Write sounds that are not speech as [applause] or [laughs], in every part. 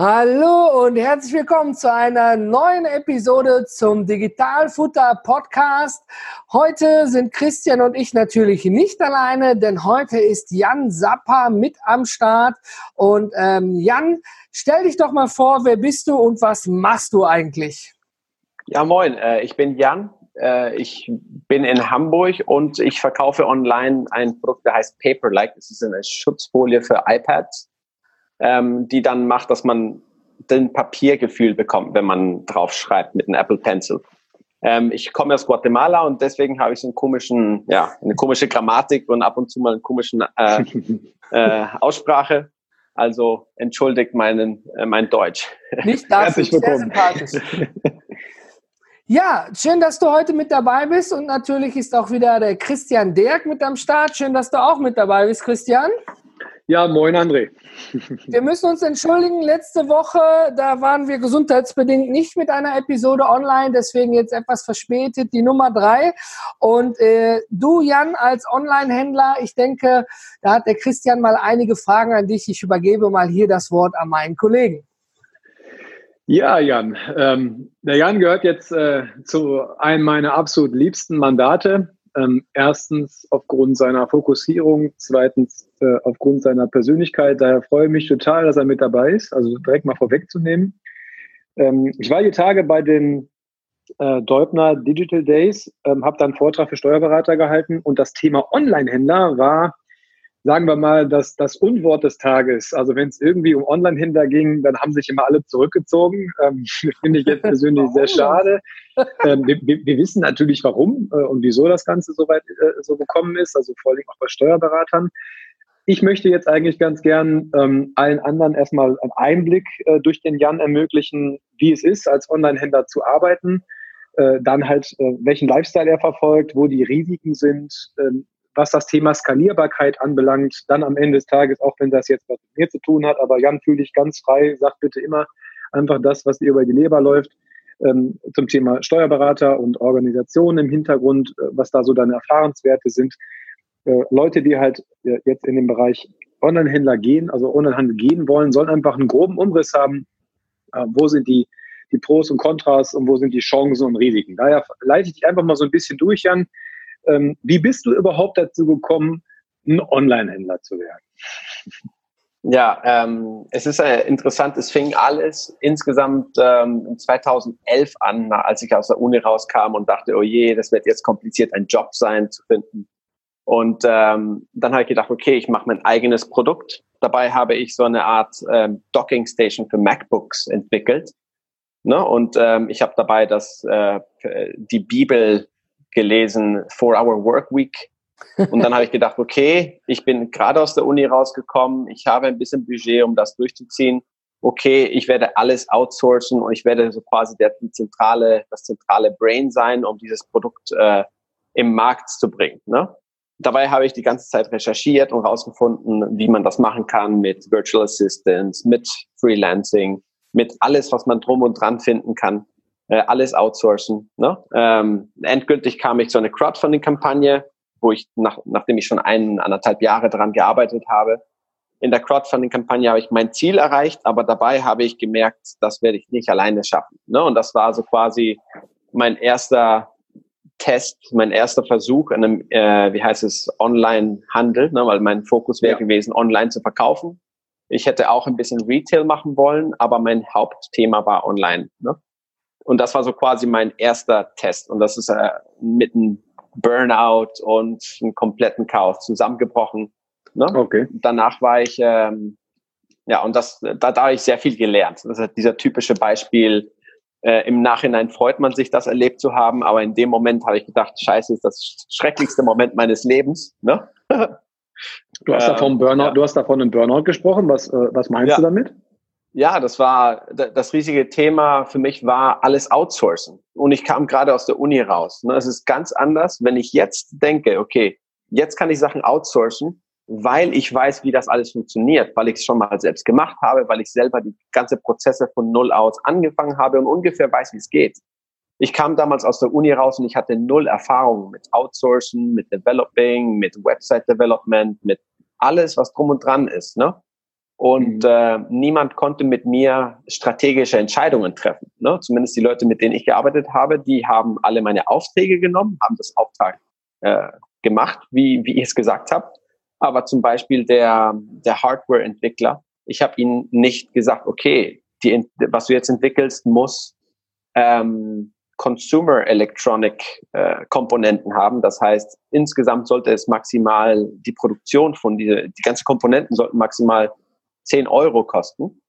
Hallo und herzlich willkommen zu einer neuen Episode zum Digitalfutter Podcast. Heute sind Christian und ich natürlich nicht alleine, denn heute ist Jan Sapper mit am Start. Und ähm, Jan, stell dich doch mal vor, wer bist du und was machst du eigentlich? Ja, moin, äh, ich bin Jan. Äh, ich bin in Hamburg und ich verkaufe online ein Produkt, das heißt Paperlike. Das ist eine Schutzfolie für iPads ähm, die dann macht, dass man den Papiergefühl bekommt, wenn man drauf schreibt mit einem Apple Pencil. Ähm, ich komme aus Guatemala und deswegen habe ich so einen komischen, ja, eine komische Grammatik und ab und zu mal einen komischen äh, [laughs] äh, Aussprache. Also entschuldigt meinen, äh, mein Deutsch. Nicht dafür, sehr sympathisch. [laughs] Ja, schön, dass du heute mit dabei bist und natürlich ist auch wieder der Christian Dirk mit am Start. Schön, dass du auch mit dabei bist, Christian. Ja, moin André. Wir müssen uns entschuldigen, letzte Woche, da waren wir gesundheitsbedingt nicht mit einer Episode online, deswegen jetzt etwas verspätet, die Nummer drei. Und äh, du, Jan, als Online-Händler, ich denke, da hat der Christian mal einige Fragen an dich. Ich übergebe mal hier das Wort an meinen Kollegen. Ja, Jan. Ähm, der Jan gehört jetzt äh, zu einem meiner absolut liebsten Mandate. Ähm, erstens aufgrund seiner Fokussierung, zweitens äh, aufgrund seiner Persönlichkeit. Daher freue ich mich total, dass er mit dabei ist. Also direkt mal vorwegzunehmen. Ähm, ich war die Tage bei den äh, Deubner Digital Days, ähm, habe dann einen Vortrag für Steuerberater gehalten und das Thema Online-Händler war sagen wir mal, das, das Unwort des Tages. Also wenn es irgendwie um Online-Händler ging, dann haben sich immer alle zurückgezogen. Ähm, [laughs] Finde ich jetzt persönlich sehr schade. Ähm, wir, wir, wissen natürlich, warum äh, und wieso das Ganze so weit äh, so gekommen ist, also vor allem auch bei Steuerberatern. Ich möchte jetzt eigentlich ganz gern ähm, allen anderen erstmal einen Einblick äh, durch den Jan ermöglichen, wie es ist, als Online-Händler zu arbeiten. Äh, dann halt, äh, welchen Lifestyle er verfolgt, wo die Risiken sind, ähm, was das Thema Skalierbarkeit anbelangt, dann am Ende des Tages, auch wenn das jetzt was mit mir zu tun hat, aber Jan, fühle dich ganz frei, sag bitte immer einfach das, was dir über die Leber läuft, ähm, zum Thema Steuerberater und Organisation im Hintergrund, äh, was da so deine Erfahrenswerte sind. Äh, Leute, die halt äh, jetzt in den Bereich Onlinehändler gehen, also Onlinehandel gehen wollen, sollen einfach einen groben Umriss haben, äh, wo sind die, die Pros und Kontras und wo sind die Chancen und Risiken. Daher leite ich dich einfach mal so ein bisschen durch, Jan. Ähm, wie bist du überhaupt dazu gekommen, ein Online-Händler zu werden? Ja, ähm, es ist äh, interessant, es fing alles insgesamt ähm, 2011 an, als ich aus der Uni rauskam und dachte, oh je, das wird jetzt kompliziert, einen Job sein zu finden. Und ähm, dann habe ich gedacht, okay, ich mache mein eigenes Produkt. Dabei habe ich so eine Art ähm, Docking Station für MacBooks entwickelt. Ne? Und ähm, ich habe dabei das, äh, die Bibel gelesen, Four Hour Work Week. Und dann habe ich gedacht, okay, ich bin gerade aus der Uni rausgekommen, ich habe ein bisschen Budget, um das durchzuziehen. Okay, ich werde alles outsourcen und ich werde so quasi der zentrale, das zentrale Brain sein, um dieses Produkt äh, im Markt zu bringen. Ne? Dabei habe ich die ganze Zeit recherchiert und herausgefunden, wie man das machen kann mit Virtual Assistants, mit Freelancing, mit alles, was man drum und dran finden kann äh, alles outsourcen. Ne? Ähm, endgültig kam ich zu einer Crowdfunding-Kampagne, wo ich, nach, nachdem ich schon ein, anderthalb Jahre daran gearbeitet habe, in der Crowdfunding-Kampagne habe ich mein Ziel erreicht, aber dabei habe ich gemerkt, das werde ich nicht alleine schaffen. Ne? Und das war so quasi mein erster Test, mein erster Versuch in einem, äh, wie heißt es, Online-Handel, ne? weil mein Fokus wäre ja. gewesen, online zu verkaufen. Ich hätte auch ein bisschen Retail machen wollen, aber mein Hauptthema war online. Ne? Und das war so quasi mein erster Test. Und das ist äh, mit einem Burnout und einem kompletten Chaos zusammengebrochen. Ne? Okay. Danach war ich, ähm, ja, und das, da, da habe ich sehr viel gelernt. Das ist dieser typische Beispiel, äh, im Nachhinein freut man sich, das erlebt zu haben, aber in dem Moment habe ich gedacht, scheiße, ist das schrecklichste Moment meines Lebens. Ne? Du hast, davon [laughs] Burnout, ja. du hast davon einen Burnout gesprochen. Was, äh, was meinst ja. du damit? Ja, das war das riesige Thema für mich war alles outsourcen. Und ich kam gerade aus der Uni raus. Ne? Es ist ganz anders, wenn ich jetzt denke, okay, jetzt kann ich Sachen outsourcen, weil ich weiß, wie das alles funktioniert, weil ich es schon mal selbst gemacht habe, weil ich selber die ganze Prozesse von Null aus angefangen habe und ungefähr weiß, wie es geht. Ich kam damals aus der Uni raus und ich hatte null Erfahrung mit Outsourcen, mit Developing, mit Website Development, mit alles, was drum und dran ist. Ne? Und mhm. äh, niemand konnte mit mir strategische Entscheidungen treffen. Ne? Zumindest die Leute, mit denen ich gearbeitet habe, die haben alle meine Aufträge genommen, haben das Auftrag äh, gemacht, wie, wie ich es gesagt habe. Aber zum Beispiel der, der Hardware-Entwickler, ich habe ihnen nicht gesagt, okay, die, was du jetzt entwickelst, muss ähm, Consumer Electronic äh, Komponenten haben. Das heißt, insgesamt sollte es maximal die Produktion von diese, die ganzen Komponenten sollten maximal 10 Euro kosten.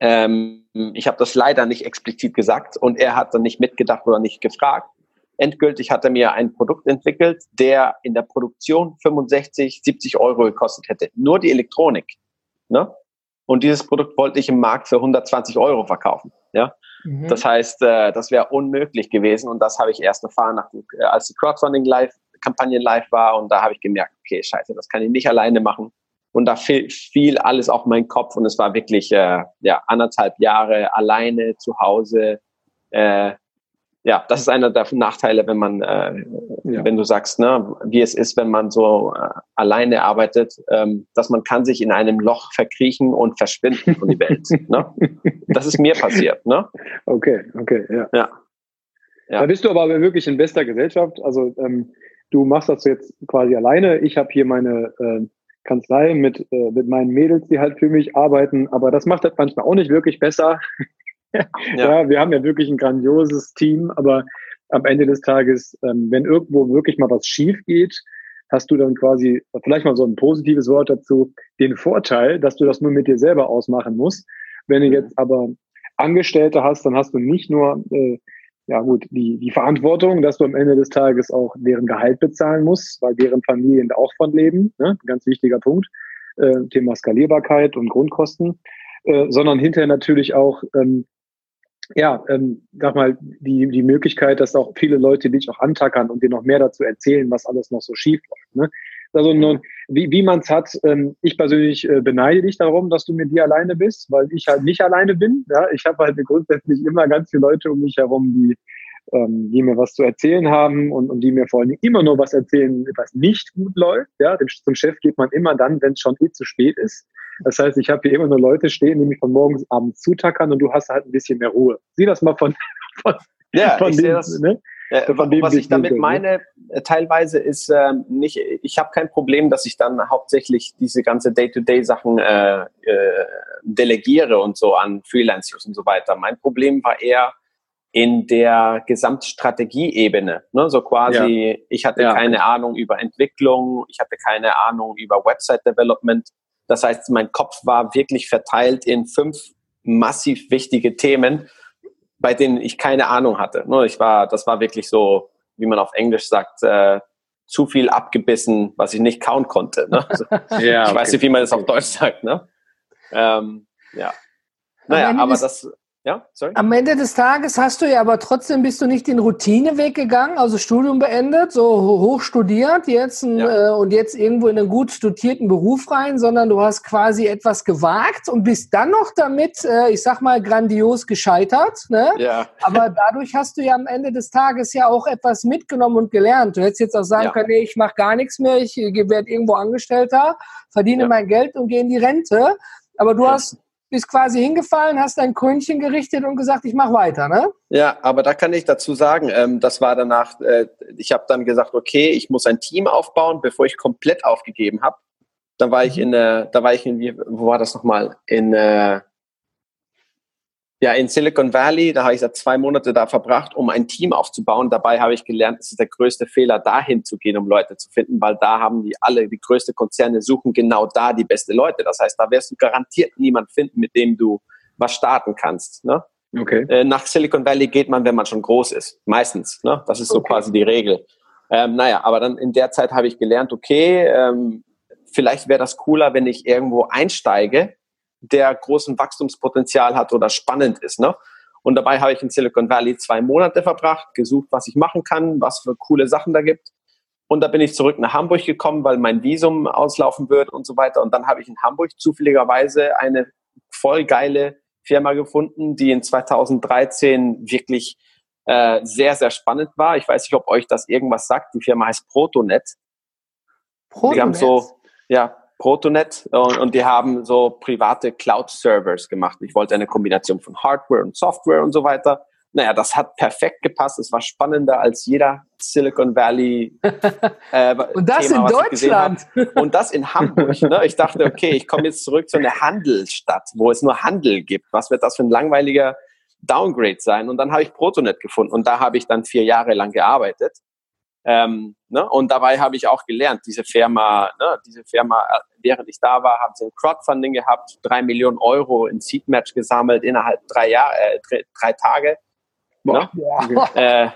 Ähm, ich habe das leider nicht explizit gesagt und er hat dann nicht mitgedacht oder nicht gefragt. Endgültig hat er mir ein Produkt entwickelt, der in der Produktion 65, 70 Euro gekostet hätte. Nur die Elektronik. Ne? Und dieses Produkt wollte ich im Markt für 120 Euro verkaufen. Ja? Mhm. Das heißt, äh, das wäre unmöglich gewesen und das habe ich erst erfahren, nach, äh, als die Crowdfunding live Kampagne live war und da habe ich gemerkt, okay, scheiße, das kann ich nicht alleine machen. Und da fiel, fiel alles auf meinen Kopf und es war wirklich äh, ja, anderthalb Jahre alleine zu Hause. Äh, ja, das ist einer der Nachteile, wenn man, äh, ja. wenn du sagst, ne, wie es ist, wenn man so äh, alleine arbeitet, ähm, dass man kann sich in einem Loch verkriechen und verschwinden von die Welt. [laughs] ne? Das ist mir passiert. Ne? Okay, okay, ja. ja. ja. Da bist du aber wirklich in bester Gesellschaft. Also ähm, du machst das jetzt quasi alleine. Ich habe hier meine äh, Kanzlei mit, äh, mit meinen Mädels, die halt für mich arbeiten, aber das macht das manchmal auch nicht wirklich besser. [laughs] ja. ja. wir haben ja wirklich ein grandioses Team, aber am Ende des Tages, ähm, wenn irgendwo wirklich mal was schief geht, hast du dann quasi, vielleicht mal so ein positives Wort dazu, den Vorteil, dass du das nur mit dir selber ausmachen musst. Wenn du jetzt aber Angestellte hast, dann hast du nicht nur äh, ja gut, die, die Verantwortung, dass du am Ende des Tages auch deren Gehalt bezahlen musst, weil deren Familien da auch von leben, ne? ganz wichtiger Punkt, äh, Thema Skalierbarkeit und Grundkosten, äh, sondern hinterher natürlich auch, ähm, ja, ähm, sag mal, die, die Möglichkeit, dass auch viele Leute dich auch antackern und dir noch mehr dazu erzählen, was alles noch so schief läuft. Ne? Also nun, wie, wie man es hat, ähm, ich persönlich äh, beneide dich darum, dass du mit dir alleine bist, weil ich halt nicht alleine bin. Ja? Ich habe halt grundsätzlich immer ganz viele Leute um mich herum, die, ähm, die mir was zu erzählen haben und, und die mir vor allem immer nur was erzählen, was nicht gut läuft. Ja? Zum Chef geht man immer dann, wenn es schon eh zu spät ist. Das heißt, ich habe hier immer nur Leute stehen, die mich von morgens abends zutackern und du hast halt ein bisschen mehr Ruhe. Sieh das mal von, [laughs] von, ja, von ich dem, das, ne? Äh, was ich damit meine, äh, teilweise ist äh, nicht, ich habe kein Problem, dass ich dann hauptsächlich diese ganze Day-to-Day-Sachen äh, äh, delegiere und so an Freelancers und so weiter. Mein Problem war eher in der Gesamtstrategieebene. Ne? So quasi, ja. ich hatte ja. keine Ahnung über Entwicklung, ich hatte keine Ahnung über Website-Development. Das heißt, mein Kopf war wirklich verteilt in fünf massiv wichtige Themen bei denen ich keine Ahnung hatte. Ne, ich war, das war wirklich so, wie man auf Englisch sagt, äh, zu viel abgebissen, was ich nicht kauen konnte. Ne? Also, [laughs] ja, ich okay. weiß nicht, wie man das auf Deutsch sagt. Ne? Ähm, ja. Naja, aber das, ja, sorry. Am Ende des Tages hast du ja aber trotzdem bist du nicht den Routineweg gegangen, also Studium beendet, so hoch studiert jetzt ein, ja. äh, und jetzt irgendwo in einen gut studierten Beruf rein, sondern du hast quasi etwas gewagt und bist dann noch damit, äh, ich sag mal, grandios gescheitert. Ne? Ja. Aber dadurch hast du ja am Ende des Tages ja auch etwas mitgenommen und gelernt. Du hättest jetzt auch sagen ja. können, nee, ich mache gar nichts mehr, ich werde irgendwo Angestellter, verdiene mein Geld und gehe in die Rente. Aber du hast bist quasi hingefallen, hast dein Krönchen gerichtet und gesagt, ich mache weiter, ne? Ja, aber da kann ich dazu sagen, ähm, das war danach, äh, ich habe dann gesagt, okay, ich muss ein Team aufbauen, bevor ich komplett aufgegeben habe. Dann war ich mhm. in, äh, da war ich in, wie, wo war das nochmal? In, äh, ja, in Silicon Valley, da habe ich seit zwei Monate da verbracht, um ein Team aufzubauen. Dabei habe ich gelernt, es ist der größte Fehler, dahin zu gehen, um Leute zu finden, weil da haben die alle, die größte Konzerne suchen genau da die beste Leute. Das heißt, da wirst du garantiert niemand finden, mit dem du was starten kannst. Ne? Okay. Äh, nach Silicon Valley geht man, wenn man schon groß ist. Meistens. Ne? Das ist so okay. quasi die Regel. Ähm, naja, aber dann in der Zeit habe ich gelernt, okay, ähm, vielleicht wäre das cooler, wenn ich irgendwo einsteige der großen Wachstumspotenzial hat oder spannend ist. Ne? Und dabei habe ich in Silicon Valley zwei Monate verbracht, gesucht, was ich machen kann, was für coole Sachen da gibt. Und da bin ich zurück nach Hamburg gekommen, weil mein Visum auslaufen wird und so weiter. Und dann habe ich in Hamburg zufälligerweise eine voll geile Firma gefunden, die in 2013 wirklich äh, sehr, sehr spannend war. Ich weiß nicht, ob euch das irgendwas sagt. Die Firma heißt Protonet. Protonet? Die haben so, ja, Protonet und, und die haben so private Cloud-Servers gemacht. Ich wollte eine Kombination von Hardware und Software und so weiter. Naja, das hat perfekt gepasst. Es war spannender als jeder Silicon Valley. [laughs] Äh, und das Thema, in Deutschland. [laughs] Und das in Hamburg. Ne? Ich dachte, okay, ich komme jetzt zurück zu einer Handelsstadt, wo es nur Handel gibt. Was wird das für ein langweiliger Downgrade sein? Und dann habe ich Protonet gefunden und da habe ich dann vier Jahre lang gearbeitet. Ähm, ne? Und dabei habe ich auch gelernt, diese Firma, ne? diese Firma, äh, während ich da war, haben sie ein Crowdfunding gehabt, drei Millionen Euro in Seed Match gesammelt innerhalb drei Jahre, äh, drei, drei Tage. Ne? [laughs] Äh,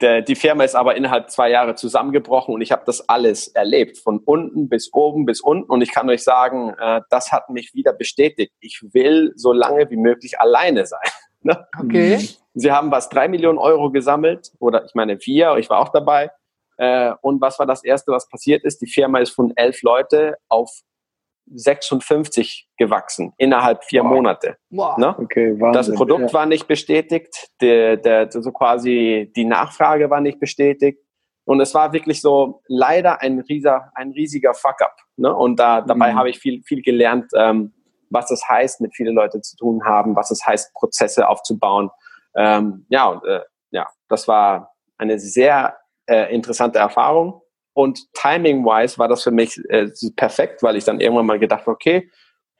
der, die Firma ist aber innerhalb zwei Jahre zusammengebrochen und ich habe das alles erlebt, von unten bis oben bis unten. Und ich kann euch sagen, äh, das hat mich wieder bestätigt. Ich will so lange wie möglich alleine sein. [laughs] Ne? Okay. Sie haben was drei Millionen Euro gesammelt oder ich meine vier, ich war auch dabei. Äh, und was war das Erste, was passiert ist? Die Firma ist von elf Leute auf 56 gewachsen innerhalb vier wow. Monate. Wow. Ne? Okay, das Produkt ja. war nicht bestätigt, der, der, so quasi die Nachfrage war nicht bestätigt. Und es war wirklich so leider ein, rieser, ein riesiger Fuck-up. Ne? Und da, dabei mhm. habe ich viel, viel gelernt, ähm, was es heißt, mit vielen Leuten zu tun haben, was es heißt, Prozesse aufzubauen. Ähm, ja, und äh, ja, das war eine sehr äh, interessante Erfahrung. Und timing-wise war das für mich äh, perfekt, weil ich dann irgendwann mal gedacht habe, okay,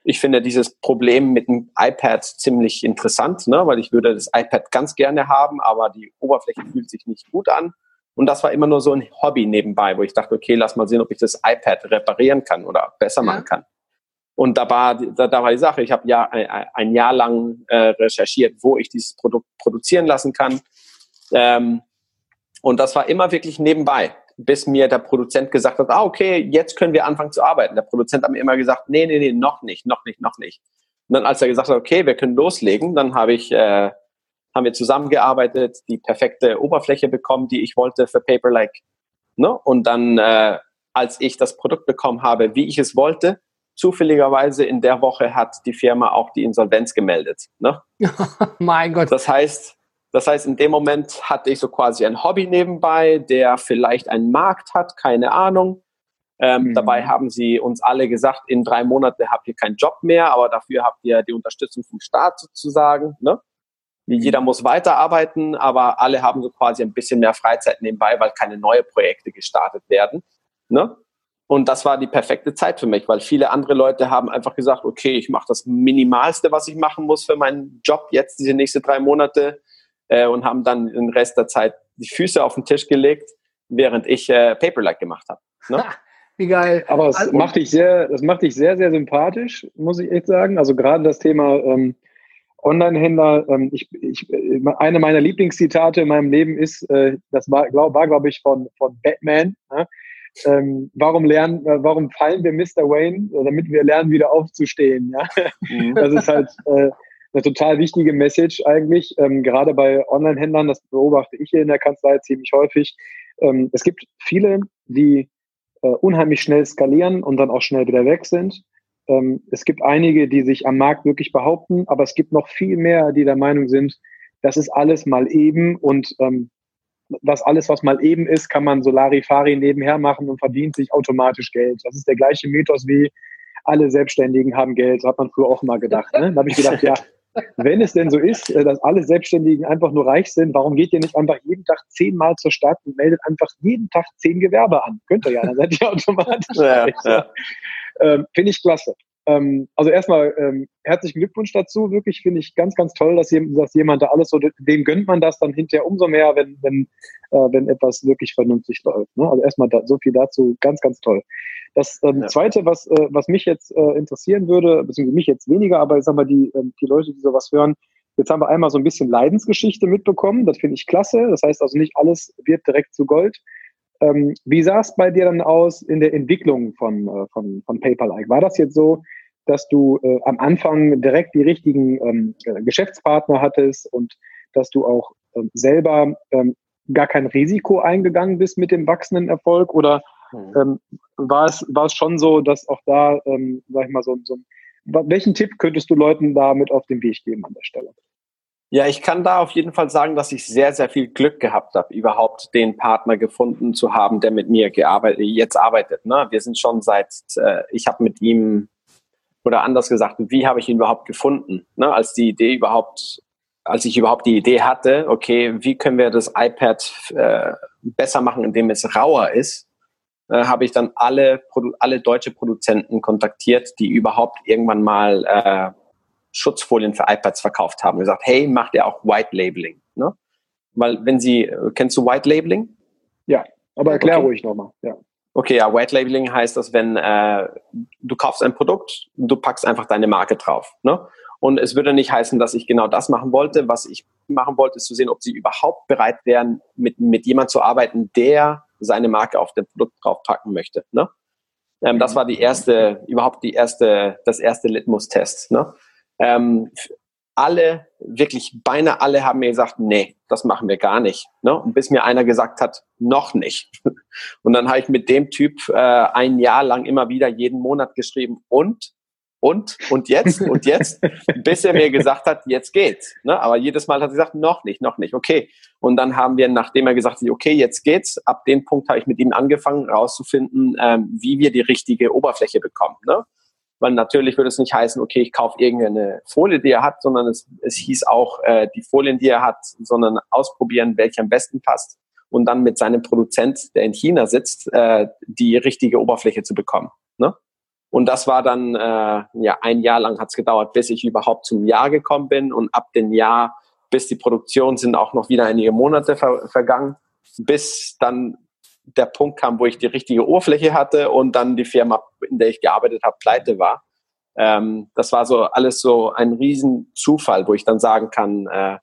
ich finde dieses Problem mit dem iPad ziemlich interessant, ne? weil ich würde das iPad ganz gerne haben, aber die Oberfläche fühlt sich nicht gut an. Und das war immer nur so ein Hobby nebenbei, wo ich dachte, okay, lass mal sehen, ob ich das iPad reparieren kann oder besser ja. machen kann. Und da war, da, da war die Sache, ich habe ja ein, ein, Jahr lang äh, recherchiert, wo ich dieses Produkt produzieren lassen kann. Ähm, und das war immer wirklich nebenbei, bis mir der Produzent gesagt hat, ah, okay, jetzt können wir anfangen zu arbeiten. Der Produzent hat mir immer gesagt, nee, nee, nee, noch nicht, noch nicht, noch nicht. Und dann, als er gesagt hat, okay, wir können loslegen, dann habe ich, äh, haben wir zusammengearbeitet, die perfekte Oberfläche bekommen, die ich wollte für Paperlike. Ne? Und dann, äh, als ich das Produkt bekommen habe, wie ich es wollte, zufälligerweise in der Woche hat die Firma auch die Insolvenz gemeldet. Ne? [laughs] mein Gott. Das heißt, das heißt, in dem Moment hatte ich so quasi ein Hobby nebenbei, der vielleicht einen Markt hat, keine Ahnung. Ähm, mhm. Dabei haben sie uns alle gesagt, in drei Monaten habt ihr keinen Job mehr, aber dafür habt ihr die Unterstützung vom Staat sozusagen. Ne? Mhm. Jeder muss weiterarbeiten, aber alle haben so quasi ein bisschen mehr Freizeit nebenbei, weil keine neuen Projekte gestartet werden. Ne? Und das war die perfekte Zeit für mich, weil viele andere Leute haben einfach gesagt, okay, ich mache das Minimalste, was ich machen muss für meinen Job jetzt diese nächsten drei Monate äh, und haben dann den Rest der Zeit die Füße auf den Tisch gelegt, während ich äh, Paperlike gemacht habe. Ne? Wie geil. Aber es also, macht dich sehr, das macht dich sehr, sehr sympathisch, muss ich echt sagen. Also gerade das Thema ähm, Online-Händler, ähm, ich, ich, eine meiner Lieblingszitate in meinem Leben ist, äh, das war, glaub, war glaube ich, von, von Batman. Ne? Ähm, warum lernen, äh, warum fallen wir Mr. Wayne? Damit wir lernen, wieder aufzustehen. Ja? Mhm. Das ist halt äh, eine total wichtige Message eigentlich, ähm, gerade bei Online-Händlern, das beobachte ich hier in der Kanzlei ziemlich häufig. Ähm, es gibt viele, die äh, unheimlich schnell skalieren und dann auch schnell wieder weg sind. Ähm, es gibt einige, die sich am Markt wirklich behaupten, aber es gibt noch viel mehr, die der Meinung sind, das ist alles mal eben und ähm, das alles, was mal eben ist, kann man Solari-Fari nebenher machen und verdient sich automatisch Geld. Das ist der gleiche Mythos wie alle Selbstständigen haben Geld, hat man früher auch mal gedacht. Ne? Da habe ich gedacht, ja, wenn es denn so ist, äh, dass alle Selbstständigen einfach nur reich sind, warum geht ihr nicht einfach jeden Tag zehnmal zur Stadt und meldet einfach jeden Tag zehn Gewerbe an? Könnt ihr ja, dann seid ihr [laughs] automatisch ja, reich. Ja. Ähm, Finde ich klasse. Ähm, also erstmal ähm, herzlichen Glückwunsch dazu. Wirklich finde ich ganz, ganz toll, dass, dass jemand da alles so, dem gönnt man das dann hinterher umso mehr, wenn, wenn, äh, wenn etwas wirklich vernünftig läuft. Ne? Also erstmal da, so viel dazu, ganz, ganz toll. Das ähm, ja. Zweite, was, äh, was mich jetzt äh, interessieren würde, beziehungsweise mich jetzt weniger, aber ich sag mal, die, ähm, die Leute, die sowas hören, jetzt haben wir einmal so ein bisschen Leidensgeschichte mitbekommen. Das finde ich klasse. Das heißt also nicht alles wird direkt zu Gold. Ähm, wie sah es bei dir dann aus in der Entwicklung von, äh, von, von PayPal-like? War das jetzt so, dass du äh, am Anfang direkt die richtigen ähm, äh, Geschäftspartner hattest und dass du auch ähm, selber ähm, gar kein Risiko eingegangen bist mit dem wachsenden Erfolg? Oder Mhm. Ähm, war, es, war es schon so, dass auch da, ähm, sag ich mal, so, so welchen Tipp könntest du Leuten da mit auf den Weg geben an der Stelle? Ja, ich kann da auf jeden Fall sagen, dass ich sehr, sehr viel Glück gehabt habe, überhaupt den Partner gefunden zu haben, der mit mir gearbeitet, jetzt arbeitet. Ne? Wir sind schon seit, äh, ich habe mit ihm, oder anders gesagt, wie habe ich ihn überhaupt gefunden? Ne? Als die Idee überhaupt, als ich überhaupt die Idee hatte, okay, wie können wir das iPad äh, besser machen, indem es rauer ist, äh, habe ich dann alle, alle deutsche Produzenten kontaktiert, die überhaupt irgendwann mal äh, Schutzfolien für iPads verkauft haben. Gesagt, hey, macht ihr auch White Labeling? Ne? Weil wenn Sie, kennst du White Labeling? Ja, aber erklär okay. ruhig nochmal. Ja. Okay, ja, White Labeling heißt, dass wenn äh, du kaufst ein Produkt, du packst einfach deine Marke drauf. Ne? Und es würde nicht heißen, dass ich genau das machen wollte. Was ich machen wollte, ist zu sehen, ob sie überhaupt bereit wären, mit, mit jemand zu arbeiten, der seine Marke auf dem Produkt draufpacken möchte. Ne? Ähm, das war die erste, überhaupt die erste, das erste Litmus-Test. Ne? Ähm, alle, wirklich beinahe alle haben mir gesagt, nee, das machen wir gar nicht. Ne? Und bis mir einer gesagt hat, noch nicht. [laughs] Und dann habe ich mit dem Typ äh, ein Jahr lang immer wieder jeden Monat geschrieben und und, und jetzt, und jetzt, [laughs] bis er mir gesagt hat, jetzt geht's. Ne? Aber jedes Mal hat er gesagt, noch nicht, noch nicht, okay. Und dann haben wir, nachdem er gesagt hat, okay, jetzt geht's, ab dem Punkt habe ich mit ihm angefangen, rauszufinden, ähm, wie wir die richtige Oberfläche bekommen. Ne? Weil natürlich würde es nicht heißen, okay, ich kaufe irgendeine Folie, die er hat, sondern es, es hieß auch äh, die Folien, die er hat, sondern ausprobieren, welche am besten passt und dann mit seinem Produzent, der in China sitzt, äh, die richtige Oberfläche zu bekommen. Ne? Und das war dann, äh, ja, ein Jahr lang hat es gedauert, bis ich überhaupt zum Jahr gekommen bin. Und ab dem Jahr bis die Produktion sind auch noch wieder einige Monate ver vergangen, bis dann der Punkt kam, wo ich die richtige Oberfläche hatte und dann die Firma, in der ich gearbeitet habe, pleite war. Ähm, das war so alles so ein Riesenzufall, wo ich dann sagen kann, äh,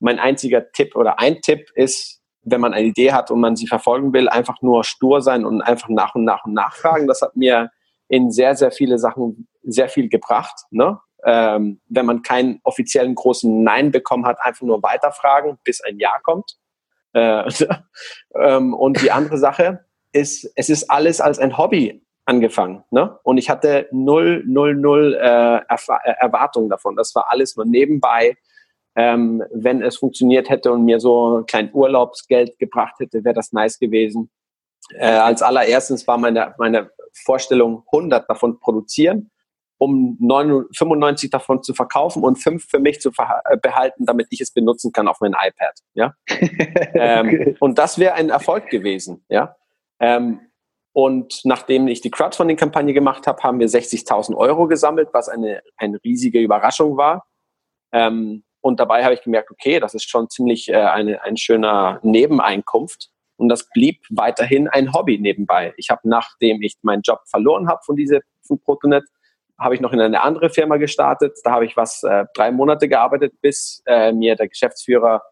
mein einziger Tipp oder ein Tipp ist, wenn man eine Idee hat und man sie verfolgen will, einfach nur stur sein und einfach nach und nach und nachfragen. Das hat mir in sehr, sehr viele Sachen sehr viel gebracht. Ne? Ähm, wenn man keinen offiziellen großen Nein bekommen hat, einfach nur weiterfragen, bis ein Ja kommt. Äh, [laughs] ähm, und die andere Sache ist, es ist alles als ein Hobby angefangen. Ne? Und ich hatte null, null, null äh, äh, Erwartungen davon. Das war alles nur nebenbei. Ähm, wenn es funktioniert hätte und mir so ein kleines Urlaubsgeld gebracht hätte, wäre das nice gewesen. Äh, als allererstes war meine, meine Vorstellung 100 davon produzieren, um 95 davon zu verkaufen und fünf für mich zu äh, behalten, damit ich es benutzen kann auf mein iPad. Ja? [laughs] ähm, okay. Und das wäre ein Erfolg gewesen. Ja? Ähm, und nachdem ich die Crowdfunding-Kampagne gemacht habe, haben wir 60.000 Euro gesammelt, was eine, eine riesige Überraschung war. Ähm, und dabei habe ich gemerkt, okay, das ist schon ziemlich äh, eine, ein schöner Nebeneinkunft. Und das blieb weiterhin ein Hobby nebenbei. Ich habe, nachdem ich meinen Job verloren habe von dieser von Protonet, habe ich noch in eine andere Firma gestartet. Da habe ich was äh, drei Monate gearbeitet, bis äh, mir der Geschäftsführer,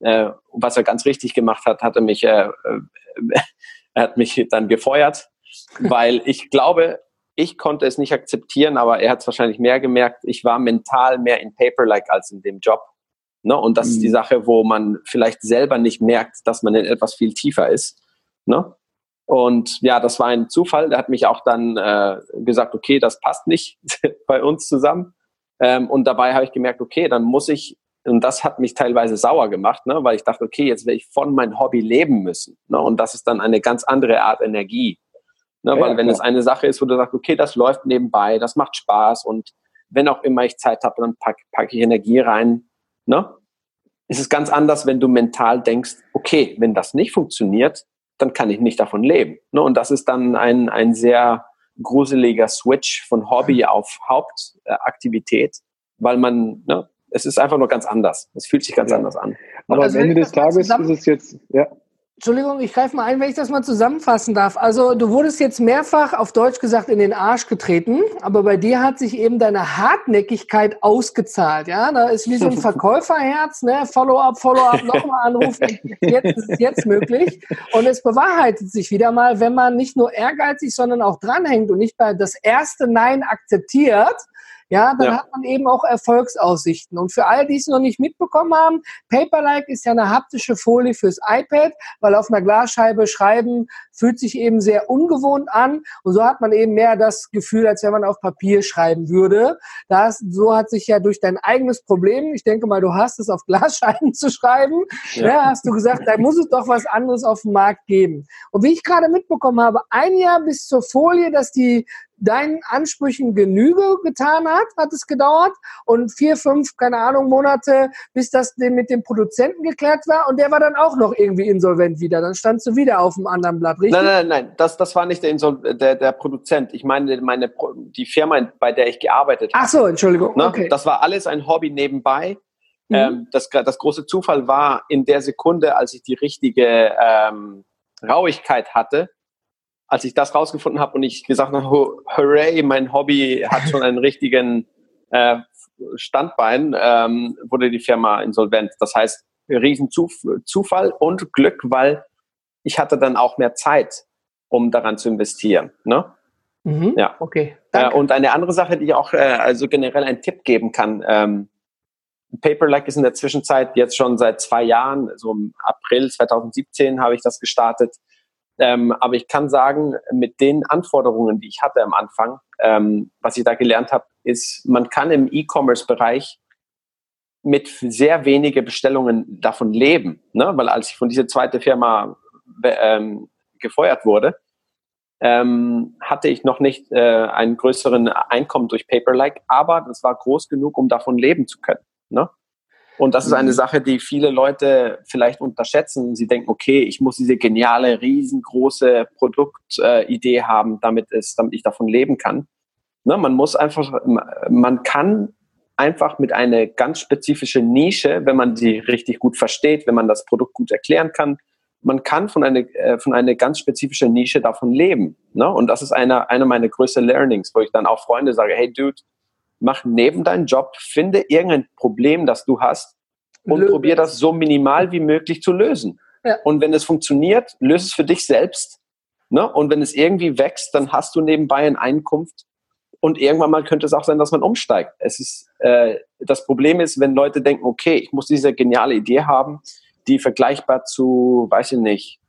äh, was er ganz richtig gemacht hat, hatte mich, äh, äh, [laughs] er hat mich dann gefeuert, [laughs] weil ich glaube, ich konnte es nicht akzeptieren, aber er hat es wahrscheinlich mehr gemerkt. Ich war mental mehr in Paper-like als in dem Job. Ne? Und das mhm. ist die mhm. Sache, wo man vielleicht selber nicht merkt, dass man in etwas viel tiefer ist. Ne? Und ja, das war ein Zufall. Der hat mich auch dann äh, gesagt, okay, das passt nicht [laughs] bei uns zusammen. Ähm, und dabei habe ich gemerkt, okay, dann muss ich, und das hat mich teilweise sauer gemacht, ne? weil ich dachte, okay, jetzt werde ich von meinem Hobby leben müssen. Ne? Und das ist dann eine ganz andere Art Energie. Ne? Ja, weil wenn klar. es eine Sache ist, wo du sagst, okay, das läuft nebenbei, das macht Spaß und wenn auch immer ich Zeit habe, dann packe pack ich Energie rein Ne? Es ist ganz anders, wenn du mental denkst, okay, wenn das nicht funktioniert, dann kann ich nicht davon leben. Ne? Und das ist dann ein, ein sehr gruseliger Switch von Hobby auf Hauptaktivität, weil man, ne, es ist einfach nur ganz anders. Es fühlt sich ganz ja. anders an. Aber also am Ende des Tages ist es jetzt, ja. Entschuldigung, ich greife mal ein, wenn ich das mal zusammenfassen darf. Also du wurdest jetzt mehrfach auf Deutsch gesagt in den Arsch getreten, aber bei dir hat sich eben deine Hartnäckigkeit ausgezahlt. Ja, da ist wie so ein [laughs] Verkäuferherz, ne? Follow-up, Follow-up, nochmal anrufen. [laughs] Jetzt ist es jetzt möglich. Und es bewahrheitet sich wieder mal, wenn man nicht nur ehrgeizig, sondern auch dranhängt und nicht bei das erste Nein akzeptiert, ja, dann ja. hat man eben auch Erfolgsaussichten. Und für all die es noch nicht mitbekommen haben, Paperlike ist ja eine haptische Folie fürs iPad, weil auf einer Glasscheibe schreiben fühlt sich eben sehr ungewohnt an. Und so hat man eben mehr das Gefühl, als wenn man auf Papier schreiben würde. Das, so hat sich ja durch dein eigenes Problem, ich denke mal, du hast es auf Glasscheiben [laughs] zu schreiben, ja. ja hast du gesagt, da muss es doch was anderes auf dem Markt geben. Und wie ich gerade mitbekommen habe, ein Jahr bis zur Folie, dass die deinen Ansprüchen Genüge getan hat, hat es gedauert und vier, fünf, keine Ahnung, Monate, bis das mit dem Produzenten geklärt war und der war dann auch noch irgendwie insolvent wieder. Dann standst du wieder auf dem anderen Blatt, richtig? Nein, nein, nein, das, das war nicht der, Insol der, der Produzent. Ich meine, meine, die Firma, bei der ich gearbeitet habe. Ach so, Entschuldigung. Ne? Okay. Das war alles ein Hobby nebenbei. Mhm. Ähm, das, das große Zufall war in der Sekunde, als ich die richtige ähm, Rauigkeit hatte, als ich das rausgefunden habe und ich gesagt habe, hooray, mein Hobby hat schon einen richtigen [laughs] äh, Standbein, ähm, wurde die Firma insolvent. Das heißt, riesen Zufall und Glück, weil ich hatte dann auch mehr Zeit, um daran zu investieren. Ne? Mhm, ja. Okay. Äh, und eine andere Sache, die ich auch äh, also generell einen Tipp geben kann. Ähm, Paperlike ist in der Zwischenzeit jetzt schon seit zwei Jahren, so im April 2017 habe ich das gestartet, ähm, aber ich kann sagen, mit den Anforderungen, die ich hatte am Anfang, ähm, was ich da gelernt habe, ist, man kann im E-Commerce-Bereich mit sehr wenige Bestellungen davon leben. Ne? Weil als ich von dieser zweiten Firma ähm, gefeuert wurde, ähm, hatte ich noch nicht äh, einen größeren Einkommen durch Paperlike, aber das war groß genug, um davon leben zu können. Ne? Und das ist eine mhm. Sache, die viele Leute vielleicht unterschätzen. Sie denken, okay, ich muss diese geniale, riesengroße Produktidee äh, haben, damit es, damit ich davon leben kann. Ne, man muss einfach, man kann einfach mit einer ganz spezifischen Nische, wenn man sie richtig gut versteht, wenn man das Produkt gut erklären kann, man kann von einer, äh, von einer ganz spezifischen Nische davon leben. Ne? Und das ist einer einer meiner größten Learnings, wo ich dann auch Freunde sage, hey Dude, mach neben deinem Job, finde irgendein Problem, das du hast und Lösen. probier das so minimal wie möglich zu lösen. Ja. Und wenn es funktioniert, löse es für dich selbst. Ne? Und wenn es irgendwie wächst, dann hast du nebenbei eine Einkunft. Und irgendwann mal könnte es auch sein, dass man umsteigt. Es ist, äh, das Problem ist, wenn Leute denken, okay, ich muss diese geniale Idee haben, die vergleichbar zu, weiß ich nicht,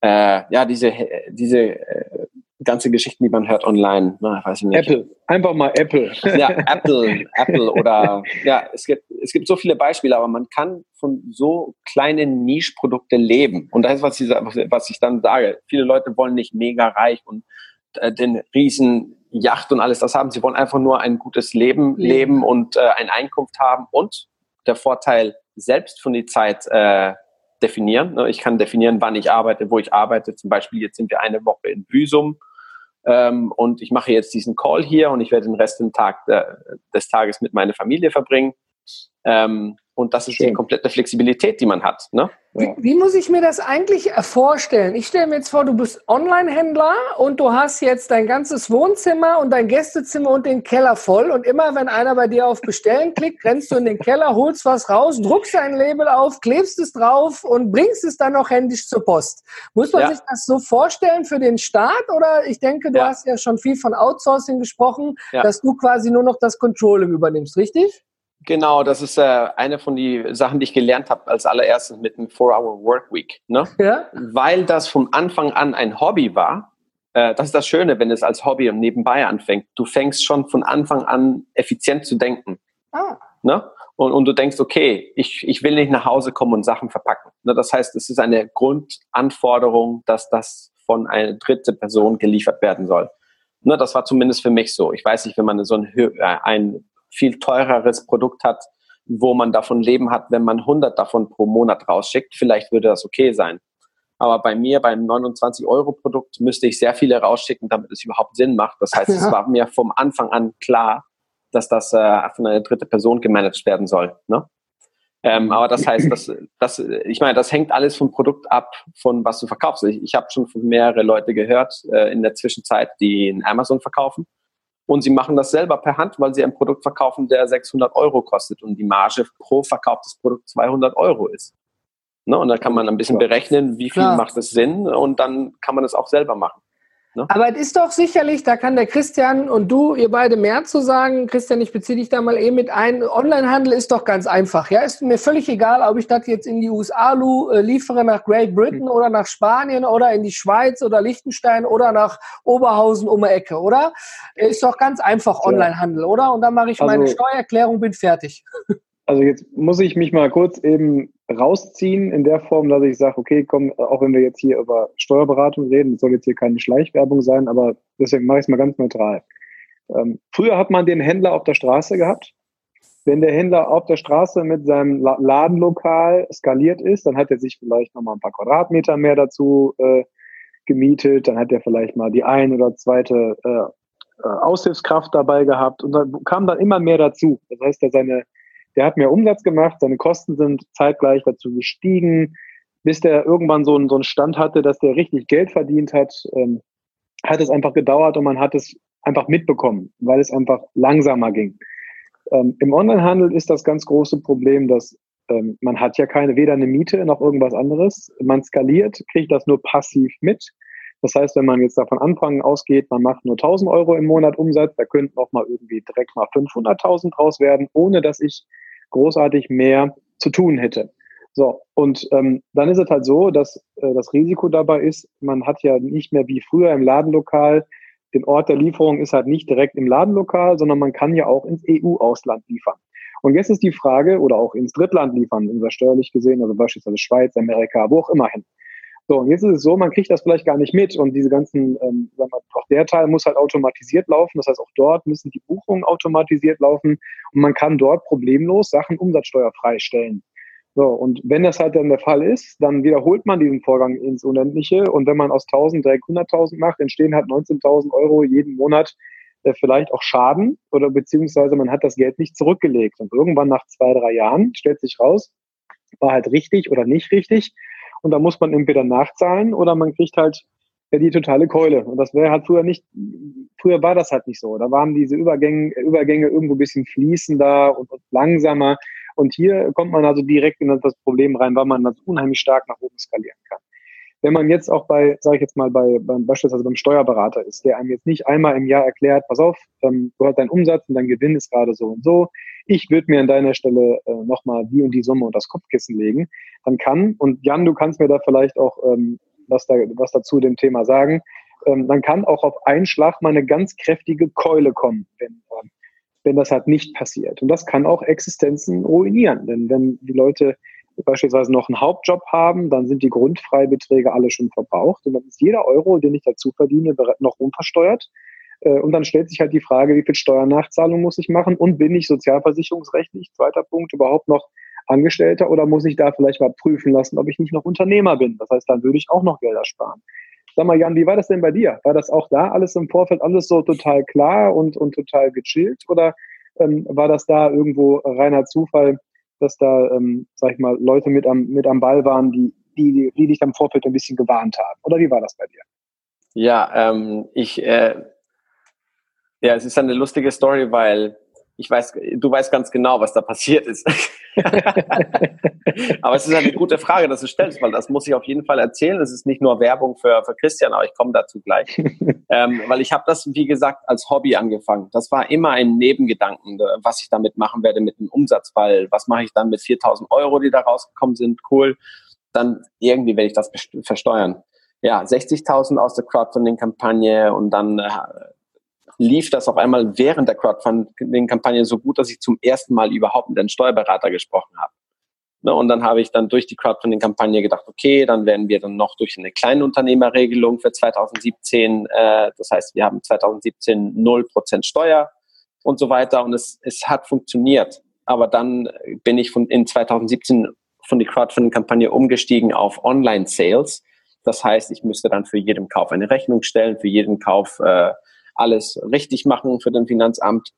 äh, ja, diese, diese äh, ganze Geschichten, die man hört online. Na, nicht. Apple, einfach mal Apple. Ja, [laughs] Apple, Apple oder ja, es gibt, es gibt so viele Beispiele, aber man kann von so kleinen Nischprodukten leben. Und das ist, was ich, was ich dann sage. Viele Leute wollen nicht mega reich und äh, den riesen Yacht und alles das haben. Sie wollen einfach nur ein gutes Leben leben, leben und äh, eine Einkunft haben und der Vorteil selbst von die Zeit äh, definieren. Ne, ich kann definieren, wann ich arbeite, wo ich arbeite. Zum Beispiel jetzt sind wir eine Woche in Büsum ähm, und ich mache jetzt diesen Call hier und ich werde den Rest äh, des Tages mit meiner Familie verbringen. Ähm, und das ist Schön. die komplette Flexibilität, die man hat. Ne? Wie, wie, muss ich mir das eigentlich vorstellen? Ich stelle mir jetzt vor, du bist Online-Händler und du hast jetzt dein ganzes Wohnzimmer und dein Gästezimmer und den Keller voll. Und immer wenn einer bei dir auf Bestellen klickt, rennst du in den Keller, holst was raus, druckst ein Label auf, klebst es drauf und bringst es dann noch händisch zur Post. Muss man ja. sich das so vorstellen für den Start? Oder ich denke, du ja. hast ja schon viel von Outsourcing gesprochen, ja. dass du quasi nur noch das Controlling übernimmst, richtig? Genau, das ist äh, eine von den Sachen, die ich gelernt habe als allererstes mit dem Four-Hour-Workweek. Ne? Ja. Weil das von Anfang an ein Hobby war. Äh, das ist das Schöne, wenn es als Hobby und nebenbei anfängt. Du fängst schon von Anfang an effizient zu denken. Ah. Ne? Und, und du denkst, okay, ich, ich will nicht nach Hause kommen und Sachen verpacken. Ne? Das heißt, es ist eine Grundanforderung, dass das von einer dritten Person geliefert werden soll. Ne, das war zumindest für mich so. Ich weiß nicht, wenn man so ein, äh, ein viel teureres Produkt hat, wo man davon leben hat, wenn man 100 davon pro Monat rausschickt, vielleicht würde das okay sein. Aber bei mir, beim 29-Euro-Produkt, müsste ich sehr viele rausschicken, damit es überhaupt Sinn macht. Das heißt, ja. es war mir vom Anfang an klar, dass das äh, von einer dritten Person gemanagt werden soll. Ne? Ähm, aber das heißt, dass, dass, ich meine, das hängt alles vom Produkt ab, von was du verkaufst. Ich, ich habe schon von mehrere Leute gehört äh, in der Zwischenzeit, die in Amazon verkaufen und sie machen das selber per Hand, weil sie ein Produkt verkaufen, der 600 Euro kostet und die Marge pro verkauftes Produkt 200 Euro ist. Ne? Und da kann man ein bisschen berechnen, wie viel Klar. macht es Sinn und dann kann man es auch selber machen. Ne? Aber es ist doch sicherlich, da kann der Christian und du, ihr beide mehr zu sagen. Christian, ich beziehe dich da mal eben mit ein. Onlinehandel ist doch ganz einfach. Ja, ist mir völlig egal, ob ich das jetzt in die USA äh, liefere, nach Great Britain mhm. oder nach Spanien oder in die Schweiz oder Liechtenstein oder nach Oberhausen um die Ecke, oder? Ist doch ganz einfach Onlinehandel, oder? Und dann mache ich also, meine Steuererklärung, bin fertig. [laughs] Also jetzt muss ich mich mal kurz eben rausziehen in der Form, dass ich sage, okay, komm, auch wenn wir jetzt hier über Steuerberatung reden, soll jetzt hier keine Schleichwerbung sein, aber deswegen mache ich es mal ganz neutral. Ähm, früher hat man den Händler auf der Straße gehabt. Wenn der Händler auf der Straße mit seinem Ladenlokal skaliert ist, dann hat er sich vielleicht nochmal ein paar Quadratmeter mehr dazu äh, gemietet, dann hat er vielleicht mal die ein oder zweite äh, äh Aushilfskraft dabei gehabt und dann kam dann immer mehr dazu. Das heißt, er seine der hat mehr Umsatz gemacht, seine Kosten sind zeitgleich dazu gestiegen, bis der irgendwann so einen, so einen Stand hatte, dass der richtig Geld verdient hat, ähm, hat es einfach gedauert und man hat es einfach mitbekommen, weil es einfach langsamer ging. Ähm, Im Onlinehandel ist das ganz große Problem, dass ähm, man hat ja keine, weder eine Miete noch irgendwas anderes. Man skaliert, kriegt das nur passiv mit. Das heißt, wenn man jetzt davon anfangen ausgeht, man macht nur 1000 Euro im Monat Umsatz, da könnten auch mal irgendwie direkt mal 500.000 draus werden, ohne dass ich großartig mehr zu tun hätte. So, und ähm, dann ist es halt so, dass äh, das Risiko dabei ist, man hat ja nicht mehr wie früher im Ladenlokal, den Ort der Lieferung ist halt nicht direkt im Ladenlokal, sondern man kann ja auch ins EU-Ausland liefern. Und jetzt ist die Frage, oder auch ins Drittland liefern, unser steuerlich gesehen, also beispielsweise Schweiz, Amerika, wo auch immer hin. So, und jetzt ist es so, man kriegt das vielleicht gar nicht mit. Und diese ganzen, ähm, sagen wir, auch der Teil muss halt automatisiert laufen. Das heißt, auch dort müssen die Buchungen automatisiert laufen. Und man kann dort problemlos Sachen umsatzsteuerfrei stellen. So, und wenn das halt dann der Fall ist, dann wiederholt man diesen Vorgang ins Unendliche. Und wenn man aus 1000 direkt 100.000 macht, entstehen halt 19.000 Euro jeden Monat äh, vielleicht auch Schaden oder beziehungsweise man hat das Geld nicht zurückgelegt. Und irgendwann nach zwei, drei Jahren stellt sich raus, war halt richtig oder nicht richtig und da muss man entweder nachzahlen oder man kriegt halt die totale Keule. Und das wäre halt früher nicht, früher war das halt nicht so. Da waren diese Übergänge, Übergänge irgendwo ein bisschen fließender und, und langsamer. Und hier kommt man also direkt in das Problem rein, weil man das unheimlich stark nach oben skalieren kann. Wenn man jetzt auch bei, sage ich jetzt mal, bei, beim, beispielsweise beim Steuerberater ist, der einem jetzt nicht einmal im Jahr erklärt, pass auf, ähm, du hast deinen Umsatz und dein Gewinn ist gerade so und so, ich würde mir an deiner Stelle äh, nochmal die und die Summe und das Kopfkissen legen, dann kann, und Jan, du kannst mir da vielleicht auch ähm, was, da, was dazu dem Thema sagen, ähm, dann kann auch auf einen Schlag mal eine ganz kräftige Keule kommen, wenn, ähm, wenn das halt nicht passiert. Und das kann auch Existenzen ruinieren, denn wenn die Leute beispielsweise noch einen Hauptjob haben, dann sind die Grundfreibeträge alle schon verbraucht und dann ist jeder Euro, den ich dazu verdiene, noch unversteuert. Äh, und dann stellt sich halt die Frage, wie viel Steuernachzahlung muss ich machen und bin ich sozialversicherungsrechtlich, zweiter Punkt, überhaupt noch Angestellter oder muss ich da vielleicht mal prüfen lassen, ob ich nicht noch Unternehmer bin? Das heißt, dann würde ich auch noch Gelder sparen. Sag mal, Jan, wie war das denn bei dir? War das auch da alles im Vorfeld alles so total klar und, und total gechillt oder ähm, war das da irgendwo reiner Zufall, dass da, ähm, sag ich mal, Leute mit am, mit am Ball waren, die, die, die dich am Vorfeld ein bisschen gewarnt haben? Oder wie war das bei dir? Ja, ähm, ich äh, ja, es ist eine lustige Story, weil ich weiß, du weißt ganz genau, was da passiert ist. [laughs] aber es ist eine gute Frage, dass du stellst, weil das muss ich auf jeden Fall erzählen. Es ist nicht nur Werbung für, für Christian, aber ich komme dazu gleich. [laughs] ähm, weil ich habe das, wie gesagt, als Hobby angefangen. Das war immer ein Nebengedanken, was ich damit machen werde mit dem Umsatz, weil was mache ich dann mit 4000 Euro, die da rausgekommen sind? Cool. Dann irgendwie werde ich das versteuern. Ja, 60.000 aus der Crowdfunding-Kampagne und dann äh, lief das auf einmal während der Crowdfunding-Kampagne so gut, dass ich zum ersten Mal überhaupt mit einem Steuerberater gesprochen habe. Ne, und dann habe ich dann durch die Crowdfunding-Kampagne gedacht, okay, dann werden wir dann noch durch eine Kleinunternehmerregelung für 2017, äh, das heißt, wir haben 2017 0% Steuer und so weiter und es, es hat funktioniert. Aber dann bin ich von, in 2017 von der Crowdfunding-Kampagne umgestiegen auf Online-Sales. Das heißt, ich müsste dann für jeden Kauf eine Rechnung stellen, für jeden Kauf äh, alles richtig machen für den Finanzamt.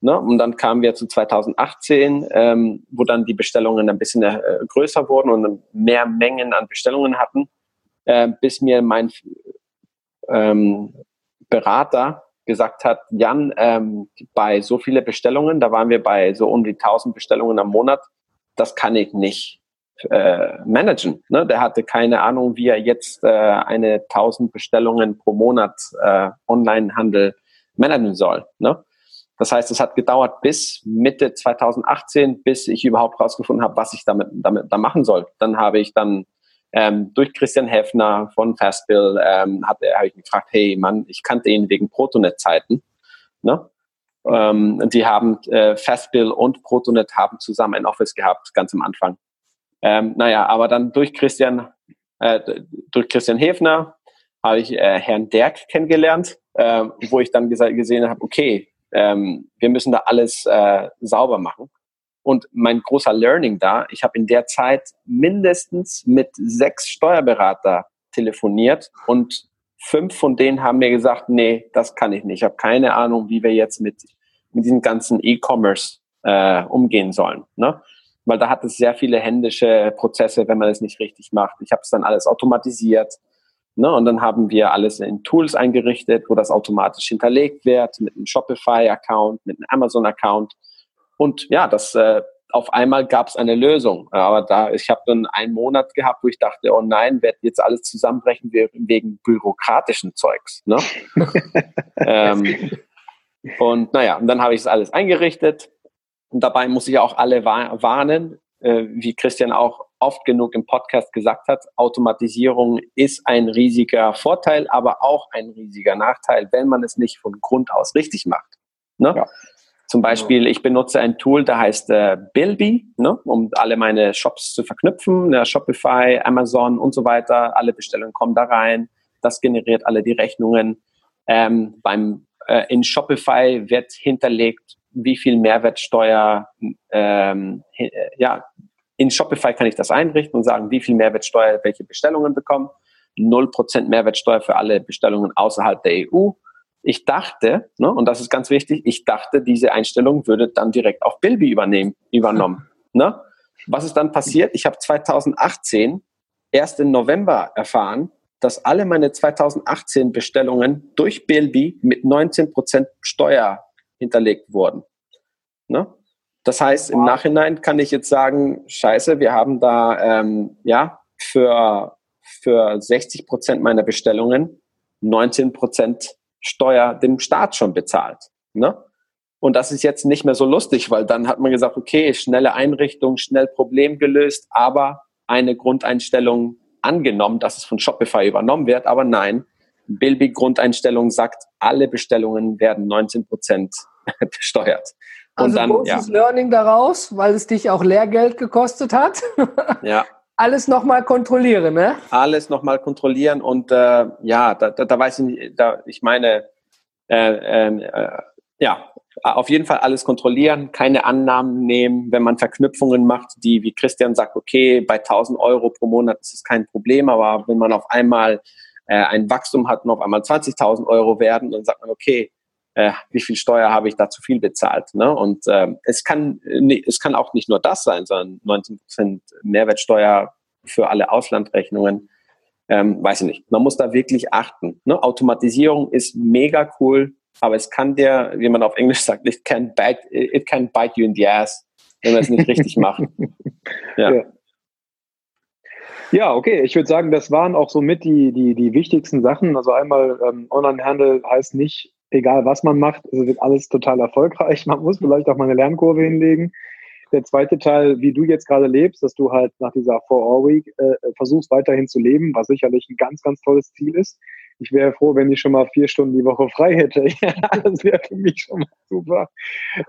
Ne? Und dann kamen wir zu 2018, ähm, wo dann die Bestellungen ein bisschen äh, größer wurden und mehr Mengen an Bestellungen hatten, äh, bis mir mein ähm, Berater gesagt hat, Jan, ähm, bei so viele Bestellungen, da waren wir bei so um die 1000 Bestellungen am Monat, das kann ich nicht. Äh, managen. Ne? Der hatte keine Ahnung, wie er jetzt äh, eine 1000 Bestellungen pro Monat äh, Online-Handel managen soll. Ne? Das heißt, es hat gedauert bis Mitte 2018, bis ich überhaupt rausgefunden habe, was ich damit, damit da machen soll. Dann habe ich dann ähm, durch Christian Heffner von Fastbill ähm, habe hab ich gefragt, hey Mann, ich kannte ihn wegen Protonet-Zeiten. Ne? Ähm, die haben äh, Fastbill und Protonet haben zusammen ein Office gehabt, ganz am Anfang. Ähm, naja, aber dann durch Christian, äh, durch Christian Hefner habe ich äh, Herrn Derk kennengelernt, äh, wo ich dann gesehen habe, okay, ähm, wir müssen da alles äh, sauber machen. Und mein großer Learning da, ich habe in der Zeit mindestens mit sechs Steuerberater telefoniert und fünf von denen haben mir gesagt, nee, das kann ich nicht. Ich habe keine Ahnung, wie wir jetzt mit, mit diesem ganzen E-Commerce äh, umgehen sollen. Ne? Weil da hat es sehr viele händische Prozesse, wenn man es nicht richtig macht. Ich habe es dann alles automatisiert. Ne? Und dann haben wir alles in Tools eingerichtet, wo das automatisch hinterlegt wird, mit einem Shopify-Account, mit einem Amazon-Account. Und ja, das äh, auf einmal gab es eine Lösung. Aber da, ich habe dann einen Monat gehabt, wo ich dachte, oh nein, wird jetzt alles zusammenbrechen wegen bürokratischen Zeugs. Ne? [laughs] ähm, und naja, und dann habe ich es alles eingerichtet und dabei muss ich auch alle warnen, äh, wie Christian auch oft genug im Podcast gesagt hat, Automatisierung ist ein riesiger Vorteil, aber auch ein riesiger Nachteil, wenn man es nicht von Grund aus richtig macht. Ne? Ja. Zum Beispiel, ich benutze ein Tool, der heißt äh, Bilby, ne, um alle meine Shops zu verknüpfen, ne, Shopify, Amazon und so weiter. Alle Bestellungen kommen da rein. Das generiert alle die Rechnungen. Ähm, beim, äh, in Shopify wird hinterlegt, wie viel Mehrwertsteuer, ähm, ja, in Shopify kann ich das einrichten und sagen, wie viel Mehrwertsteuer welche Bestellungen bekommen. 0% Mehrwertsteuer für alle Bestellungen außerhalb der EU. Ich dachte, ne, und das ist ganz wichtig, ich dachte, diese Einstellung würde dann direkt auf Bilby übernehmen, übernommen. [laughs] Ne? Was ist dann passiert? Ich habe 2018 erst im November erfahren, dass alle meine 2018 Bestellungen durch Bilby mit 19% Steuer hinterlegt wurden. Ne? Das heißt, im Nachhinein kann ich jetzt sagen, scheiße, wir haben da ähm, ja für, für 60 Prozent meiner Bestellungen 19 Prozent Steuer dem Staat schon bezahlt. Ne? Und das ist jetzt nicht mehr so lustig, weil dann hat man gesagt, okay, schnelle Einrichtung, schnell Problem gelöst, aber eine Grundeinstellung angenommen, dass es von Shopify übernommen wird. Aber nein, Bilby Grundeinstellung sagt, alle Bestellungen werden 19 Prozent [laughs] besteuert. Und also dann, großes ja. Learning daraus, weil es dich auch Lehrgeld gekostet hat. [laughs] ja. Alles nochmal kontrollieren, ne? Alles nochmal kontrollieren und äh, ja, da, da, da weiß ich nicht, da, ich meine, äh, ähm, äh, ja, auf jeden Fall alles kontrollieren, keine Annahmen nehmen, wenn man Verknüpfungen macht, die, wie Christian sagt, okay, bei 1000 Euro pro Monat ist es kein Problem, aber wenn man auf einmal äh, ein Wachstum hat und auf einmal 20.000 Euro werden, dann sagt man, okay, äh, wie viel Steuer habe ich da zu viel bezahlt. Ne? Und ähm, es, kann, nee, es kann auch nicht nur das sein, sondern 19 Prozent Mehrwertsteuer für alle Auslandrechnungen. Ähm, weiß ich nicht. Man muss da wirklich achten. Ne? Automatisierung ist mega cool, aber es kann dir, wie man auf Englisch sagt, it can bite, it can bite you in the ass, wenn man es nicht richtig macht. [laughs] Ja. ja. Ja, okay. Ich würde sagen, das waren auch somit die, die, die wichtigsten Sachen. Also einmal ähm, Onlinehandel heißt nicht egal was man macht, es wird alles total erfolgreich. [laughs] Man muss vielleicht auch mal eine Lernkurve hinlegen. Der zweite Teil, wie du jetzt gerade lebst, dass du halt nach dieser Four-Hour-Week äh, versuchst weiterhin zu leben, was sicherlich ein ganz, ganz tolles Ziel ist. Ich wäre froh, wenn ich schon mal vier Stunden die Woche frei hätte. [laughs] das wäre für mich schon mal super.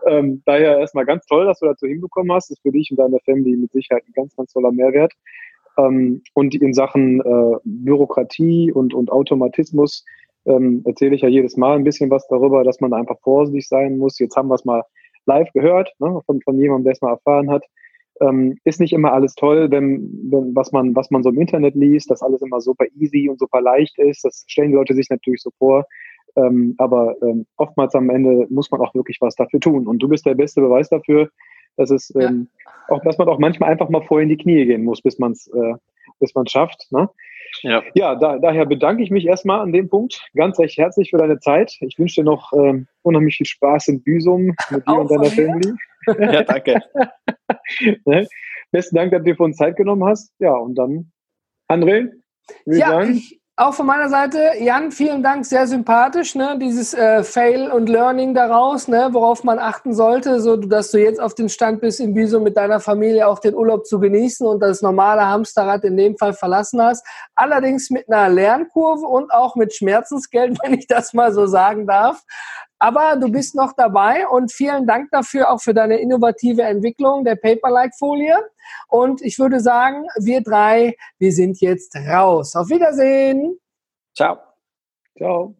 Ähm, daher erstmal ganz toll, dass du dazu hinbekommen hast. Das ist für dich und deine Family mit Sicherheit ein ganz, ganz toller Mehrwert. Ähm, und in Sachen äh, Bürokratie und, und Automatismus ähm, erzähle ich ja jedes Mal ein bisschen was darüber, dass man einfach vorsichtig sein muss. Jetzt haben wir es mal live gehört, ne, von, von jemandem, der es mal erfahren hat. Ähm, ist nicht immer alles toll, wenn, wenn was man was man so im Internet liest, dass alles immer super easy und super leicht ist. Das stellen die Leute sich natürlich so vor. Ähm, aber ähm, oftmals am Ende muss man auch wirklich was dafür tun. Und du bist der beste Beweis dafür, dass es ähm, ja. auch, dass man auch manchmal einfach mal vor in die Knie gehen muss, bis man es äh, bis man schafft. Ne? Ja, ja da, daher bedanke ich mich erstmal an dem Punkt ganz recht herzlich für deine Zeit. Ich wünsche dir noch ähm, unheimlich viel Spaß in Büsum mit dir und deiner Family. [laughs] [laughs] Ja, danke. ne? besten Dank, dass du dir von Zeit genommen hast. Ja, und dann, André, ja, ich, auch von meiner Seite, Jan, vielen Dank, sehr sympathisch, ne? dieses äh, Fail und Learning daraus, ne? worauf man achten sollte, so dass du jetzt auf den Stand bist, in Biso mit deiner Familie auch den Urlaub zu genießen und das normale Hamsterrad in dem Fall verlassen hast. Allerdings mit einer Lernkurve und auch mit Schmerzensgeld, [laughs] wenn ich das mal so sagen darf. Aber du bist noch dabei und vielen Dank dafür auch für deine innovative Entwicklung der Paper-like-Folie. Und ich würde sagen, wir drei, wir sind jetzt raus. Auf Wiedersehen. Ciao. Ciao.